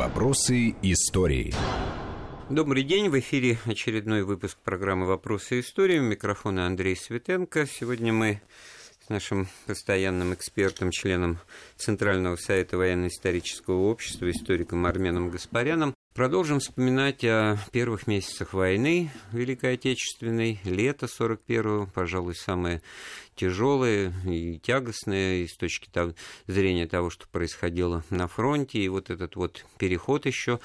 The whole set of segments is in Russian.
Вопросы истории. Добрый день, в эфире очередной выпуск программы «Вопросы истории». У микрофона Андрей Светенко. Сегодня мы с нашим постоянным экспертом, членом Центрального совета военно-исторического общества, историком Арменом Гаспаряном, Продолжим вспоминать о первых месяцах войны Великой Отечественной, лето 41-го, пожалуй, самое тяжелое и тягостное и с точки зрения того, что происходило на фронте, и вот этот вот переход еще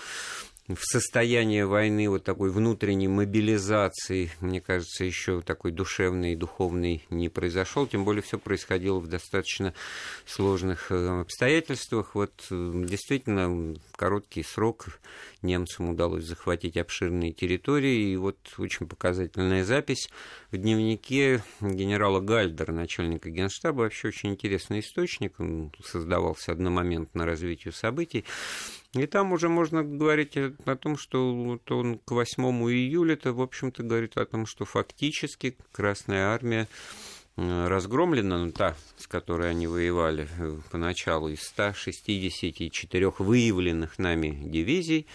в состоянии войны, вот такой внутренней мобилизации, мне кажется, еще такой душевный и духовный не произошел, тем более все происходило в достаточно сложных э, обстоятельствах. Вот э, действительно короткий срок немцам удалось захватить обширные территории, и вот очень показательная запись в дневнике генерала Гальдера, начальника генштаба, вообще очень интересный источник, он создавался одномоментно развитию событий, и там уже можно говорить о том, что вот он к 8 июля-то, в общем-то, говорит о том, что фактически Красная Армия разгромлена, ну, та, с которой они воевали э, поначалу, из 164 выявленных нами дивизий,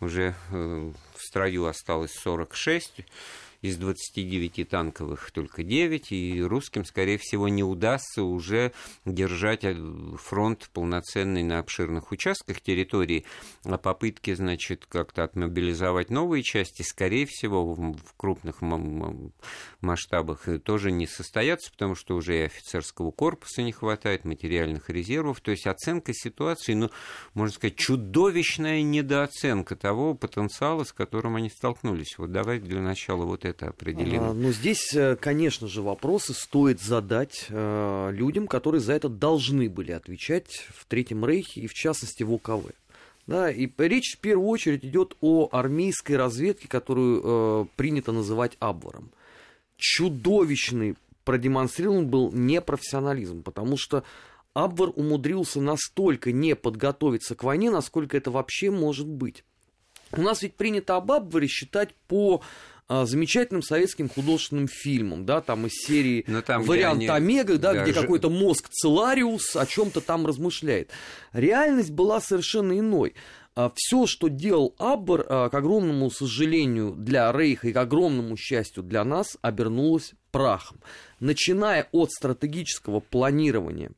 уже э, в строю осталось 46, из 29 танковых только 9, и русским, скорее всего, не удастся уже держать э, фронт полноценный на обширных участках территории, а попытки, значит, как-то отмобилизовать новые части, скорее всего, в крупных масштабах тоже не состоятся, потому что уже и офицерского корпуса не хватает, материальных резервов, то есть оценка ситуации, ну, можно сказать, чудовищная недооценка того потенциала, с которым они столкнулись. Вот давайте для начала вот это это определим? А, ну, здесь, э, конечно же, вопросы стоит задать э, людям, которые за это должны были отвечать в Третьем Рейхе и, в частности, в ОКВ. Да, и речь в первую очередь идет о армейской разведке, которую э, принято называть Абваром. Чудовищный продемонстрирован был непрофессионализм, потому что Абвар умудрился настолько не подготовиться к войне, насколько это вообще может быть. У нас ведь принято об Абваре считать по замечательным советским художественным фильмом, да, там из серии Но там, «Вариант они... Омега», да, да, где какой-то мозг Целариус о чем-то там размышляет. Реальность была совершенно иной. А, Все, что делал Аббар, а, к огромному сожалению для Рейха и к огромному счастью для нас, обернулось прахом. Начиная от стратегического планирования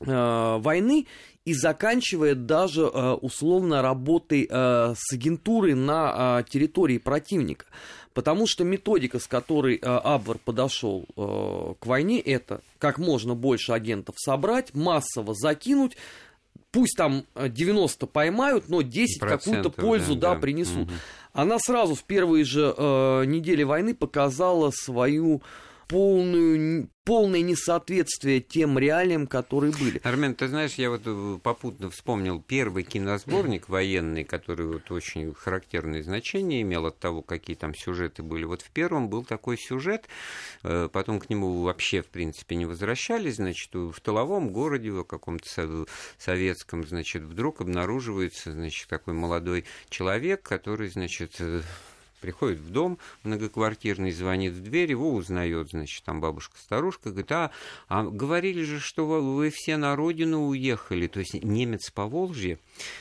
войны и заканчивая даже условно работой с агентурой на территории противника. Потому что методика, с которой э, Абвар подошел э, к войне, это как можно больше агентов собрать, массово закинуть, пусть там 90 э, поймают, но 10 какую-то пользу да, да, принесут. Угу. Она сразу в первые же э, недели войны показала свою полную полное несоответствие тем реалиям, которые были. Армен, ты знаешь, я вот э, попутно вспомнил первый киносборник военный, который вот очень характерное значение имел от того, какие там сюжеты были. Вот в первом был такой сюжет, э, потом к нему вообще, в принципе, не возвращались, значит, в тыловом городе, в каком-то советском, значит, вдруг обнаруживается, значит, такой молодой человек, который, значит, э, приходит в дом многоквартирный, звонит в дверь, его узнает, значит, там бабушка-старушка, говорит, а, а говорили же, что вы все на родину уехали, то есть немец по Волжье,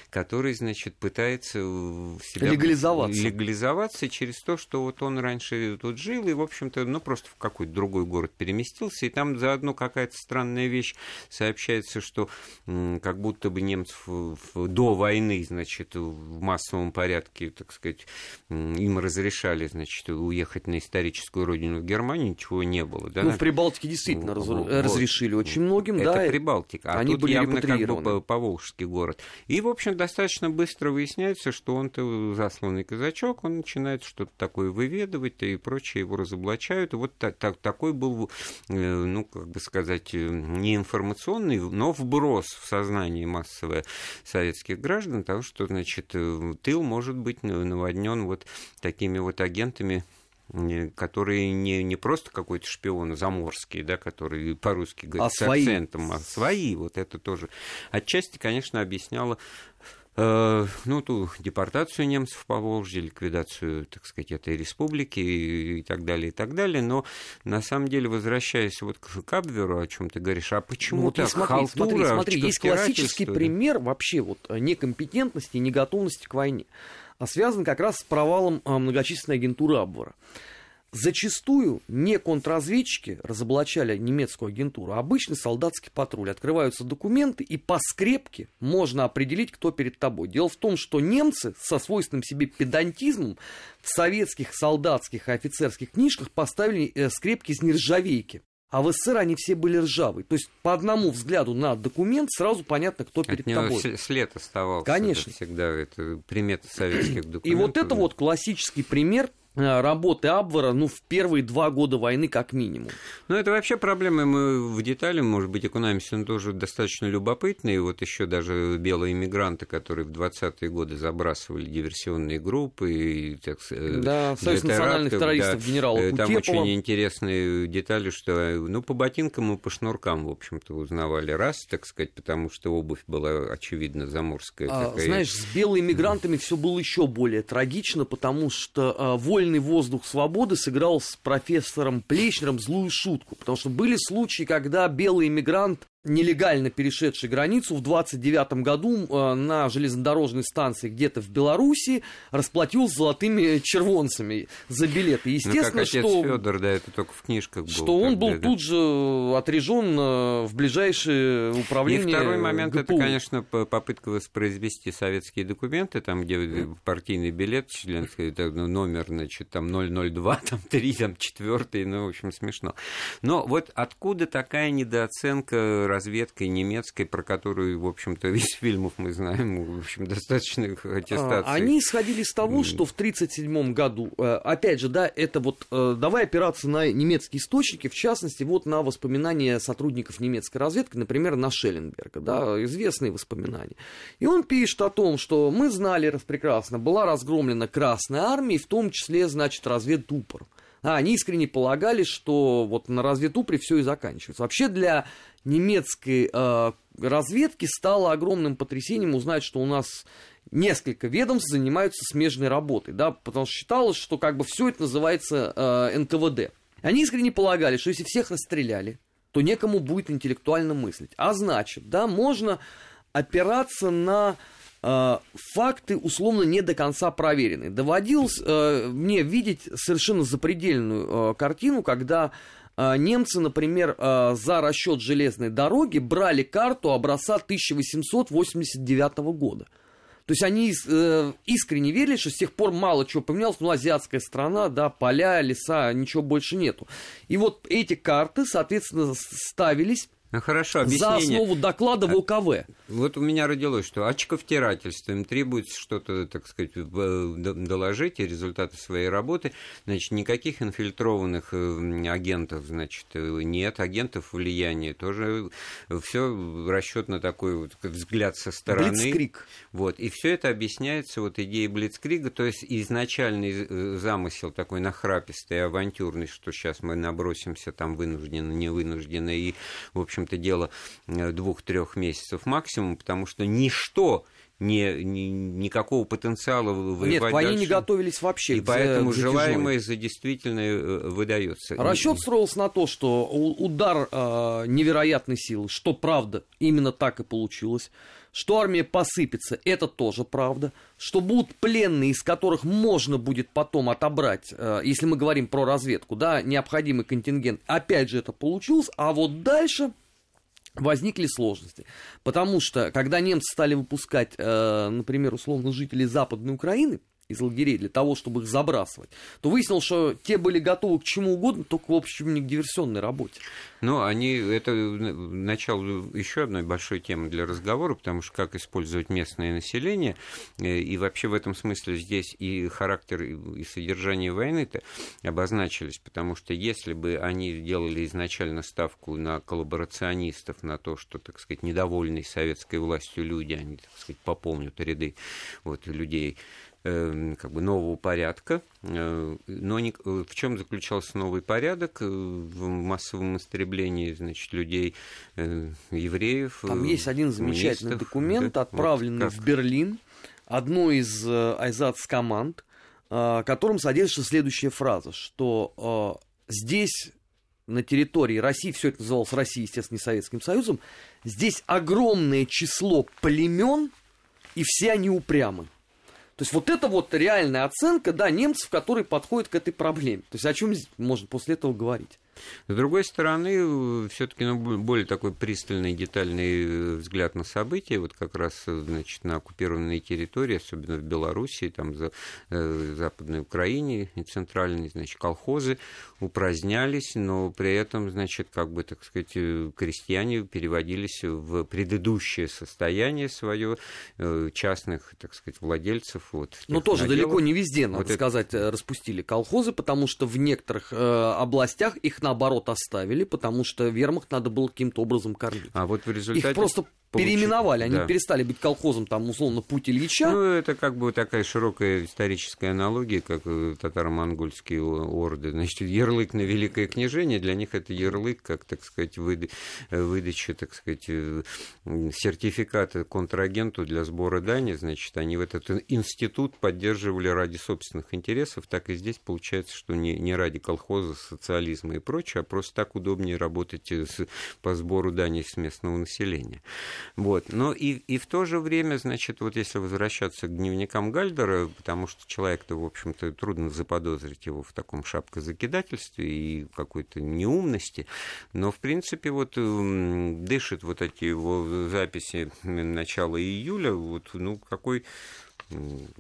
который, значит, пытается себя легализоваться. легализоваться через то, что вот он раньше тут жил и, в общем-то, ну, просто в какой-то другой город переместился, и там заодно какая-то странная вещь сообщается, что как будто бы немцев до войны, значит, в массовом порядке, так сказать, им разрешали, значит, уехать на историческую родину в Германию, ничего не было. Да? Ну, в Прибалтике действительно раз, вот. разрешили очень многим, Это да. Это Прибалтика, а Они тут были явно как бы Поволжский город. И, в общем, достаточно быстро выясняется, что он-то засланный казачок, он начинает что-то такое выведывать и прочее, его разоблачают. И вот так, так, такой был, э, ну, как бы сказать, э, не информационный, но вброс в сознание массовое советских граждан того, что, значит, э, тыл может быть наводнен вот таким такими вот агентами которые не, не просто какой-то шпион заморский, да, который по-русски говорит а с свои. акцентом, а свои. Вот это тоже отчасти, конечно, объясняло Э, ну, ту депортацию немцев по Волжье, ликвидацию, так сказать, этой республики и, так далее, и так далее. Но на самом деле, возвращаясь вот к Кабверу, о чем ты говоришь, а почему ну, так? Смотри, Халтура, смотри, смотри, есть классический пример вообще вот некомпетентности и неготовности к войне, а связан как раз с провалом а, многочисленной агентуры Абвара. Зачастую не контрразведчики разоблачали немецкую агентуру, а обычный солдатский патруль. Открываются документы, и по скрепке можно определить, кто перед тобой. Дело в том, что немцы со свойственным себе педантизмом в советских солдатских и офицерских книжках поставили э, скрепки из нержавейки. А в СССР они все были ржавые. То есть по одному взгляду на документ сразу понятно, кто перед От него тобой. след оставался. Конечно. Это всегда это примета советских документов. И вот это вот классический пример работы Абвара, ну, в первые два года войны как минимум. Ну, это вообще проблема, мы в детали, может быть, окунаемся, но тоже достаточно любопытные. Вот еще даже белые иммигранты, которые в 20-е годы забрасывали диверсионные группы. И, так, да, Союз национальных террористов да, генерала э, Там Кутепова. очень интересные детали, что, ну, по ботинкам и по шнуркам, в общем-то, узнавали раз, так сказать, потому что обувь была, очевидно, заморская. А, знаешь, с белыми иммигрантами все было еще более трагично, потому что вольно вольный воздух свободы сыграл с профессором Плечнером злую шутку. Потому что были случаи, когда белый иммигрант нелегально перешедший границу в 29 году э, на железнодорожной станции где-то в Беларуси расплатился золотыми червонцами за билеты. Естественно, ну, как отец что, Федор, да, это только в книжках было. Что он был да. тут же отрежен э, в ближайшее управление. И второй момент, ГПУ. это, конечно, попытка воспроизвести советские документы, там, где партийный билет, членский, ну, номер, значит, там 002, там 3, там 4, ну, в общем, смешно. Но вот откуда такая недооценка разведкой немецкой, про которую, в общем-то, из фильмов мы знаем, в общем, достаточно аттестации. А, они исходили из того, что в 1937 году, э, опять же, да, это вот, э, давай опираться на немецкие источники, в частности, вот на воспоминания сотрудников немецкой разведки, например, на Шелленберга, да, известные воспоминания. И он пишет о том, что мы знали прекрасно, была разгромлена Красная Армия, в том числе, значит, разведупор. А они искренне полагали, что вот на разведупре все и заканчивается. Вообще для немецкой э, разведки стало огромным потрясением узнать, что у нас несколько ведомств занимаются смежной работой, да, потому что считалось, что как бы все это называется э, НКВД. Они искренне полагали, что если всех расстреляли, то некому будет интеллектуально мыслить. А значит, да, можно опираться на э, факты условно не до конца проверенные. Доводилось э, мне видеть совершенно запредельную э, картину, когда немцы, например, а, за расчет железной дороги брали карту образца 1889 года. То есть они э, искренне верили, что с тех пор мало чего поменялось, ну, азиатская страна, да, поля, леса, ничего больше нету. И вот эти карты, соответственно, ставились ну хорошо, объяснение. За основу доклада в а, ОКВ. Вот у меня родилось, что очковтирательство, им требуется что-то, так сказать, доложить и результаты своей работы. Значит, никаких инфильтрованных э, агентов, значит, э, нет, агентов влияния тоже. Все расчет на такой вот взгляд со стороны. Блицкрик. Вот, и все это объясняется вот идеей Блицкрига, то есть изначальный э, замысел такой нахрапистый, авантюрный, что сейчас мы набросимся там вынужденно, не вынужденно, и, в общем, общем-то, дело э, двух-трех месяцев максимум, потому что ничто не, не, никакого потенциала воевать Нет, войне не готовились вообще. И поэтому за желаемое за действительное э, выдается. Расчет строился на то, что удар э, невероятной силы, что правда, именно так и получилось. Что армия посыпется, это тоже правда. Что будут пленные, из которых можно будет потом отобрать, э, если мы говорим про разведку, да, необходимый контингент, опять же это получилось. А вот дальше возникли сложности. Потому что, когда немцы стали выпускать, э, например, условно, жителей Западной Украины, из лагерей для того, чтобы их забрасывать, то выяснилось, что те были готовы к чему угодно, только, в общем, не к диверсионной работе. Ну, они, это начало еще одной большой темы для разговора, потому что как использовать местное население, э, и вообще в этом смысле здесь и характер, и содержание войны-то обозначились, потому что если бы они делали изначально ставку на коллаборационистов, на то, что, так сказать, недовольные советской властью люди, они, так сказать, пополнят ряды вот, людей, э, как бы нового порядка. Э, но не, в чем заключался новый порядок? В массовом истреблении значит, людей, евреев. Там есть один замечательный документ, да? отправленный вот в Берлин одной из айзац-команд, которым содержится следующая фраза, что здесь на территории России, все это называлось Россией, естественно, не Советским Союзом, здесь огромное число племен, и все они упрямы. То есть вот это вот реальная оценка, да, немцев, которые подходят к этой проблеме. То есть о чем можно после этого говорить? С другой стороны, все-таки ну, более такой пристальный, детальный э, взгляд на события, вот как раз значит, на оккупированной территории, особенно в Белоруссии, там, за, э, Западной Украине и Центральной, значит, колхозы упразднялись, но при этом, значит, как бы, так сказать, э, крестьяне переводились в предыдущее состояние свое э, частных, так сказать, владельцев. Вот, но тоже наделов. далеко не везде, надо вот сказать, это... распустили колхозы, потому что в некоторых э, областях их наоборот оставили, потому что вермахт надо было каким-то образом кормить. А вот в результате... Их просто переименовали, они да. перестали быть колхозом, там, условно, Путь Ильича. Ну, это как бы такая широкая историческая аналогия, как э, татаро-монгольские орды. Значит, ярлык на Великое княжение, для них это ярлык, как, так сказать, выда- э, выдача, так сказать, э, сертификата контрагенту для сбора дани, значит, они в этот институт поддерживали ради собственных интересов, так и здесь получается, что не, не ради колхоза, социализма и прочее, а просто так удобнее работать с, по сбору дани с местного населения. Вот. Но и, и в то же время, значит, вот если возвращаться к дневникам Гальдера, потому что человек-то, в общем-то, трудно заподозрить его в таком шапкозакидательстве и какой-то неумности, но, в принципе, вот дышит вот эти его записи начала июля, вот, ну, какой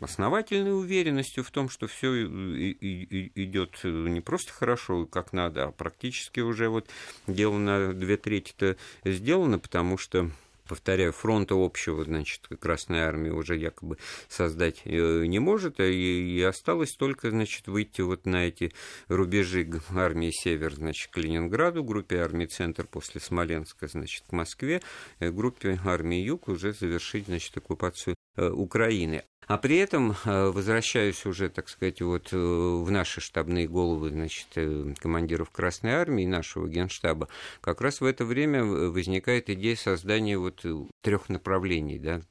основательной уверенностью в том, что все идет не просто хорошо, как надо, а практически уже вот дело на две трети-то сделано, потому что повторяю, фронта общего, значит, Красной Армии уже якобы создать э, не может, и, и осталось только, значит, выйти вот на эти рубежи армии Север, значит, к Ленинграду, группе армии Центр после Смоленска, значит, к Москве, э, группе армии Юг уже завершить, значит, оккупацию э, Украины. А при этом, э, возвращаюсь уже, так сказать, вот э, в наши штабные головы, значит, э, командиров Красной Армии, нашего генштаба, как раз в это время возникает идея создания вот трех направлений, да,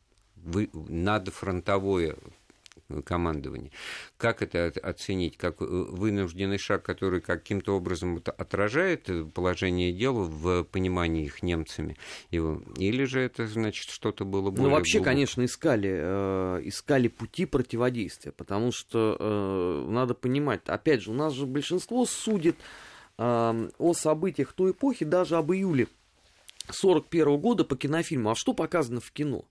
надфронтовое командования. Как это оценить? Как э, вынужденный шаг, который каким-то образом отражает э, положение дела в понимании их немцами? Его? Или же это, значит, что-то было более... Ну, вообще, глубоко? конечно, искали, э, искали пути противодействия, потому что э, надо понимать, опять же, у нас же большинство судит э, о событиях той эпохи, даже об июле 1941 года по кинофильму. А что показано в кино?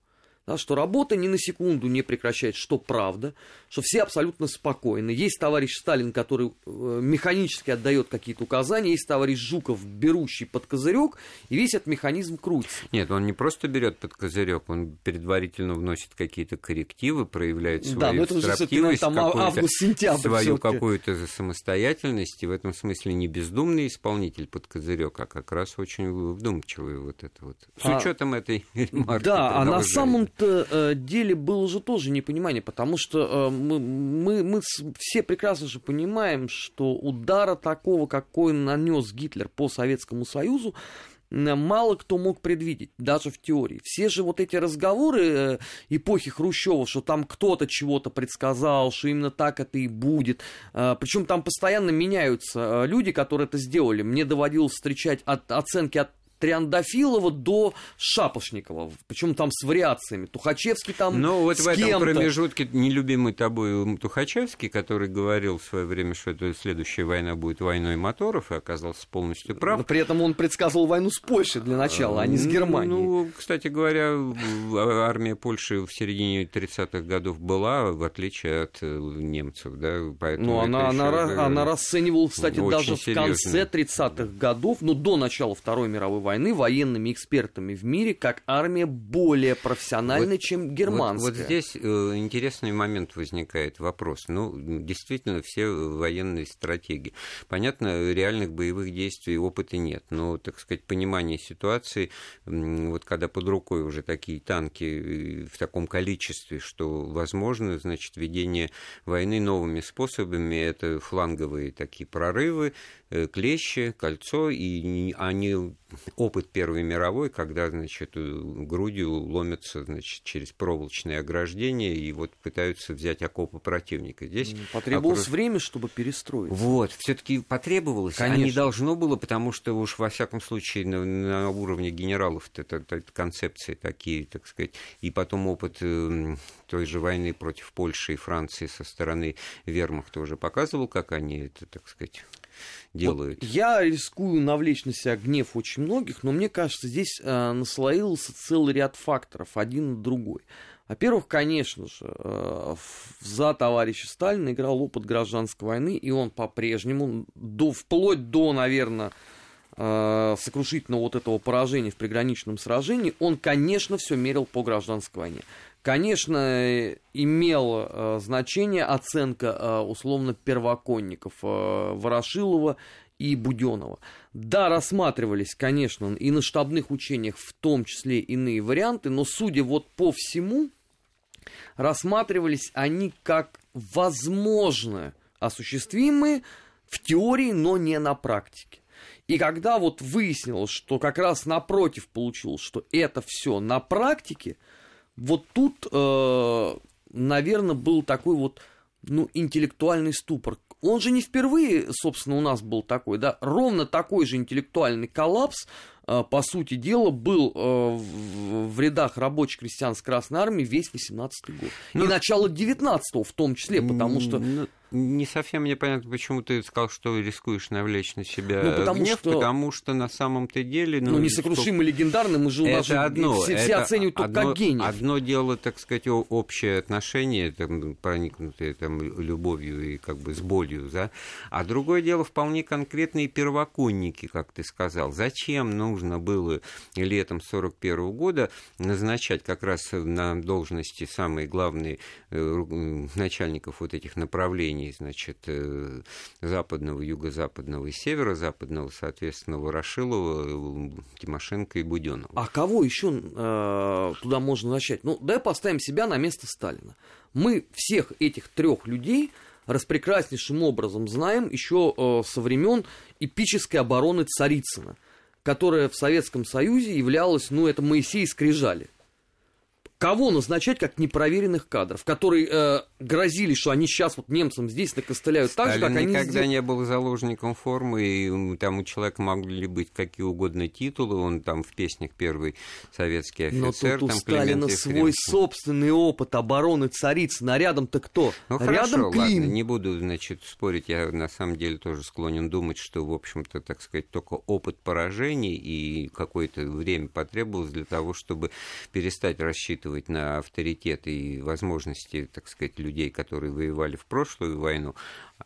Да, что работа ни на секунду не прекращается, что правда, что все абсолютно спокойны. Есть товарищ Сталин, который э, механически отдает какие-то указания, есть товарищ Жуков, берущий под козырек, и весь этот механизм крутится. Нет, он не просто берет под козырек, он предварительно вносит какие-то коррективы, проявляет свою да, но это строптивость, там, август-сентябрь свою какую-то самостоятельность, и в этом смысле не бездумный исполнитель под козырек, а как раз очень вдумчивый вот это вот. С а, учетом этой ремарки. Да, а на самом э, деле было же тоже непонимание, потому что э, мы, мы, мы все прекрасно же понимаем, что удара такого, какой нанес Гитлер по Советскому Союзу, мало кто мог предвидеть, даже в теории. Все же вот эти разговоры э, эпохи Хрущева, что там кто-то чего-то предсказал, что именно так это и будет. Причем там постоянно меняются люди, которые это сделали. Мне доводилось встречать от, оценки от Триандафилова до Шапошникова, причем там с вариациями. Тухачевский там Ну, вот в этом промежутке нелюбимый тобой Тухачевский, который говорил в свое время, что это следующая война будет войной моторов, и оказался полностью прав. Но при этом он предсказывал войну с Польшей для начала, а не с Германией. Ну, кстати говоря, армия Польши в середине 30-х годов была, в отличие от э, немцев, да, поэтому... Ну, она, она, она расценивала, кстати, даже в конце 30-х годов, ну, до начала Второй мировой войны военными экспертами в мире как армия более профессиональная, вот, чем германская. Вот, вот здесь э, интересный момент возникает, вопрос. Ну, действительно, все военные стратегии. Понятно, реальных боевых действий опыта нет, но, так сказать, понимание ситуации, вот когда под рукой уже такие танки э, в таком количестве, что возможно, значит, ведение войны новыми способами, это фланговые такие прорывы, э, клещи, кольцо, и они опыт Первой мировой, когда, значит, грудью ломятся, значит, через проволочные ограждения и вот пытаются взять окопы противника. Здесь потребовалось окруж... время, чтобы перестроить. Вот, все-таки потребовалось, Конечно. а не должно было, потому что уж во всяком случае на, на уровне генералов это, это, это концепции такие, так сказать, и потом опыт э, той же войны против Польши и Франции со стороны вермахта уже показывал, как они это, так сказать, делают. Вот я рискую навлечь на себя гнев очень многих, но мне кажется, здесь э, наслоился целый ряд факторов, один на другой. Во-первых, конечно же, э, за товарища Сталина играл опыт гражданской войны, и он по-прежнему, до, вплоть до, наверное, э, сокрушительного вот этого поражения в приграничном сражении, он, конечно, все мерил по гражданской войне. Конечно, имела э, значение оценка э, условно первоконников э, Ворошилова и Буденова. Да, рассматривались, конечно, и на штабных учениях в том числе иные варианты, но судя вот по всему, рассматривались они как возможно осуществимые в теории, но не на практике. И когда вот выяснилось, что как раз напротив получилось, что это все на практике, вот тут, э, наверное, был такой вот ну, интеллектуальный ступор. Он же не впервые, собственно, у нас был такой, да, ровно такой же интеллектуальный коллапс Э, по сути дела, был э, в рядах рабочих крестьян с Красной Армии весь 18 год. Ну, и начало 19 в том числе, потому что... Не совсем мне понятно, почему ты сказал, что рискуешь навлечь на себя ну, потому гнев, что... потому что на самом-то деле... Ну, ну несокрушимо что... легендарный, мы же у нас это одно, все, все оценивают одно, только как гений. Одно дело, так сказать, общее отношение, там, проникнутое там, любовью и как бы с болью, да? а другое дело вполне конкретные первоконники, как ты сказал. Зачем нужно было летом 1941 года назначать как раз на должности самые главные э, начальников вот этих направлений направлений, значит, э, западного, юго-западного и северо-западного, соответственно, Ворошилова, Тимошенко и Буденова. А кого еще э, туда можно начать? Ну, давай поставим себя на место Сталина. Мы всех этих трех людей распрекраснейшим образом знаем еще э, со времен эпической обороны Царицына, которая в Советском Союзе являлась, ну, это Моисей Скрижали кого назначать как непроверенных кадров, которые э, грозили, что они сейчас вот немцам здесь накостыляют Сталин так же, как они никогда здесь... не был заложником формы, и там у человека могли быть какие угодно титулы, он там в песнях первый советский офицер. Но тут у Сталина свой собственный опыт обороны царицы, нарядом-то кто? Ну, Рядом хорошо, Клим. ладно, не буду, значит, спорить, я на самом деле тоже склонен думать, что, в общем-то, так сказать, только опыт поражений и какое-то время потребовалось для того, чтобы перестать рассчитывать на авторитет и возможности, так сказать, людей, которые воевали в прошлую войну,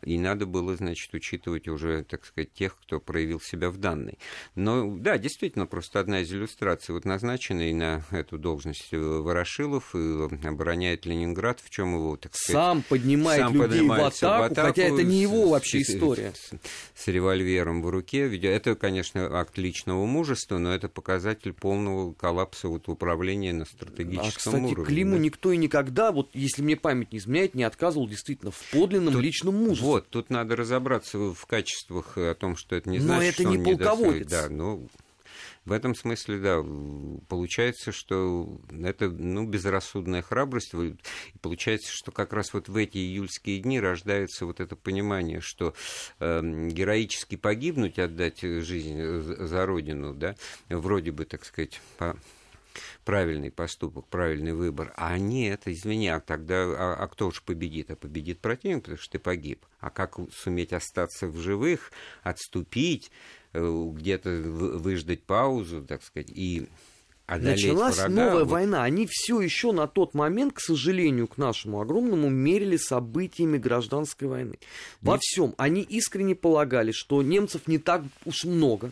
и надо было, значит, учитывать уже, так сказать, тех, кто проявил себя в данной. Но да, действительно, просто одна из иллюстраций, вот назначенный на эту должность э, Ворошилов и обороняет Ленинград, в чем его, так сказать... Сам поднимает сам людей в атаку, в атаку, хотя это не его вообще история. С, с, с револьвером в руке. Это, конечно, акт личного мужества, но это показатель полного коллапса вот управления на стратегическом а, кстати, уровне. Климу да? никто и никогда, вот если мне память не изменяет, не отказывал действительно в подлинном Тут... личном мужестве. Вот, тут надо разобраться в качествах о том, что это не значит, Но это не полководец. Да, ну, в этом смысле, да, получается, что это, ну, безрассудная храбрость. И получается, что как раз вот в эти июльские дни рождается вот это понимание, что э, героически погибнуть, отдать жизнь за Родину, да, вроде бы, так сказать, по правильный поступок, правильный выбор. А нет, извини, а тогда, а, а кто же победит? А победит противник, потому что ты погиб. А как суметь остаться в живых, отступить, э, где-то выждать паузу, так сказать, и Началась врага, новая вот... война. Они все еще на тот момент, к сожалению, к нашему огромному, мерили событиями гражданской войны. Во всем. Они искренне полагали, что немцев не так уж много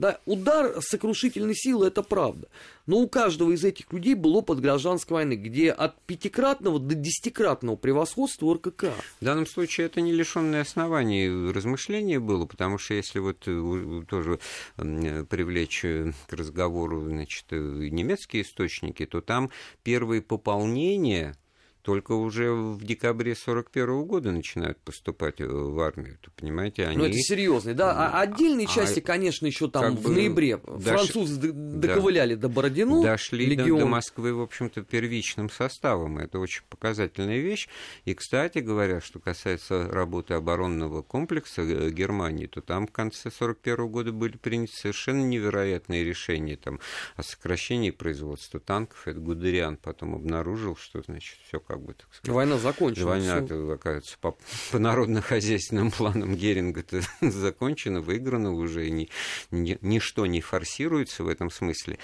Да, удар сокрушительной силы это правда. Но у каждого из этих людей был опыт гражданской войны, где от пятикратного до десятикратного превосходства РКК. В данном случае это не лишенное оснований размышления было, потому что если вот э, тоже привлечь э, к разговору значит, э, немецкие источники, то там первые пополнения только уже в декабре 41 года начинают поступать в армию. То, понимаете, они... Ну, это серьезно, да. А отдельные а части, а, конечно, еще там в ноябре дош... французы доковыляли да. до Бородино. Дошли легион. до, до Москвы, в общем-то, первичным составом. Это очень показательная вещь. И, кстати говоря, что касается работы оборонного комплекса э, Германии, то там в конце 41 года были приняты совершенно невероятные решения там, о сокращении производства танков. Это Гудериан потом обнаружил, что, значит, все как бы, так сказать. Война закончена. Война, оказывается, по, по народно-хозяйственным планам Геринга-то закончена, выиграна уже, и ни, ни, ничто не форсируется в этом смысле.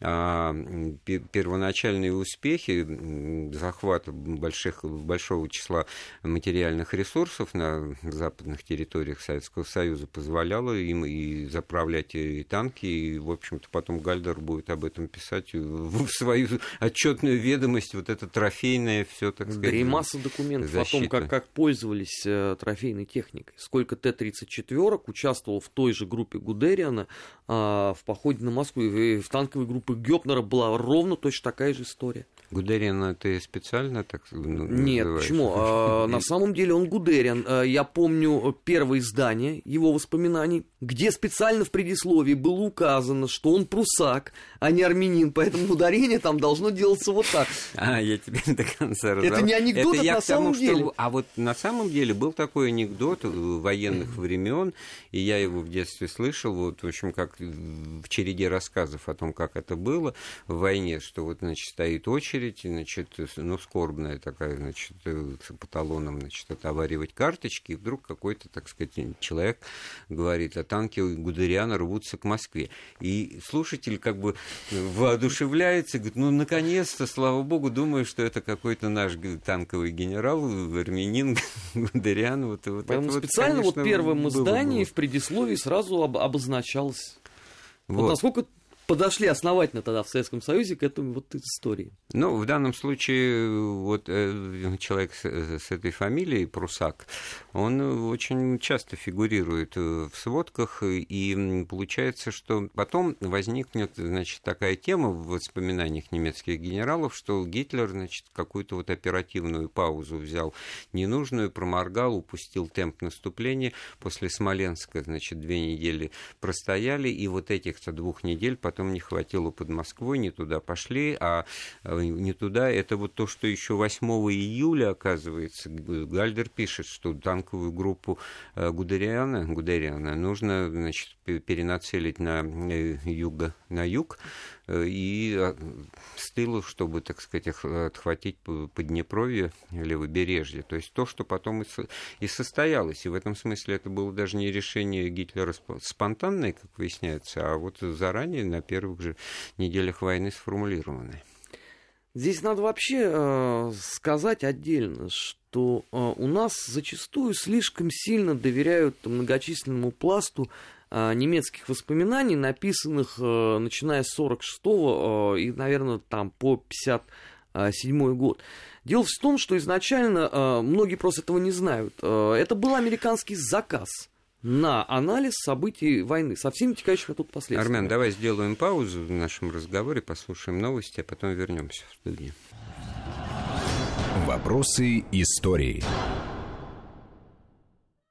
А, первоначальные успехи захвата больших, большого числа материальных ресурсов на западных территориях Советского Союза позволяло им и заправлять и танки, и, в общем-то, потом Гальдер будет об этом писать в свою отчетную ведомость, вот это трофейное все, так сказать. Да и масса документов защита. о том, как, как пользовались э, трофейной техникой. Сколько Т-34 участвовал в той же группе Гудериана э, в походе на Москву. И в танковой группе Гёпнера была ровно точно такая же история. Гудериан ты специально так ну, Нет, называешь? почему? А, на самом деле он Гудериан. А, я помню первое издание его воспоминаний, где специально в предисловии было указано, что он прусак, а не армянин, поэтому ударение там должно делаться вот так. А, я тебе до конца разобрал. Это не анекдот, это на самом тому, деле. Что... А вот на самом деле был такой анекдот военных времен, и я его в детстве слышал, вот, в общем, как в череде рассказов о том, как это было в войне, что вот, значит, стоит очередь, очередь, значит, ну, скорбная такая, значит, э, по талонам, значит, отоваривать карточки, и вдруг какой-то, так сказать, человек говорит, а танки Гудериана рвутся к Москве. И слушатель как бы воодушевляется, говорит, ну, наконец-то, слава богу, думаю, что это какой-то наш танковый генерал, армянин Гудериан. Вот, вот Поэтому это специально вот, конечно, вот в первом издании, в предисловии сразу об, обозначалось. Вот. вот насколько подошли основательно тогда в Советском Союзе к этой вот истории. Ну, в данном случае вот э, человек с, с этой фамилией, Прусак, он очень часто фигурирует э, в сводках, и получается, что потом возникнет, значит, такая тема в воспоминаниях немецких генералов, что Гитлер, значит, какую-то вот оперативную паузу взял ненужную, проморгал, упустил темп наступления. После Смоленска, значит, две недели простояли, и вот этих-то двух недель потом потом не хватило под Москвой, не туда пошли, а э, не туда. Это вот то, что еще 8 июля, оказывается, Гальдер пишет, что танковую группу э, Гудериана, Гудериана нужно значит, перенацелить на, э, юго, на юг, и а, с тылу, чтобы, так сказать, отхватить Поднепровье, левобережье. То есть то, что потом и состоялось. И в этом смысле это было даже не решение Гитлера спонтанное, как выясняется, а вот заранее, на первых же неделях войны сформулированное. Здесь надо вообще э, сказать отдельно, что э, у нас зачастую слишком сильно доверяют многочисленному пласту Э, немецких воспоминаний, написанных э, начиная с 46-го э, и, наверное, там по 57 год. Дело в том, что изначально многие просто этого не знают. Это был американский заказ на анализ событий войны со всеми текающими тут последствиями. Армен, давай сделаем паузу в нашем разговоре, послушаем новости, а потом вернемся в студию. Вопросы истории.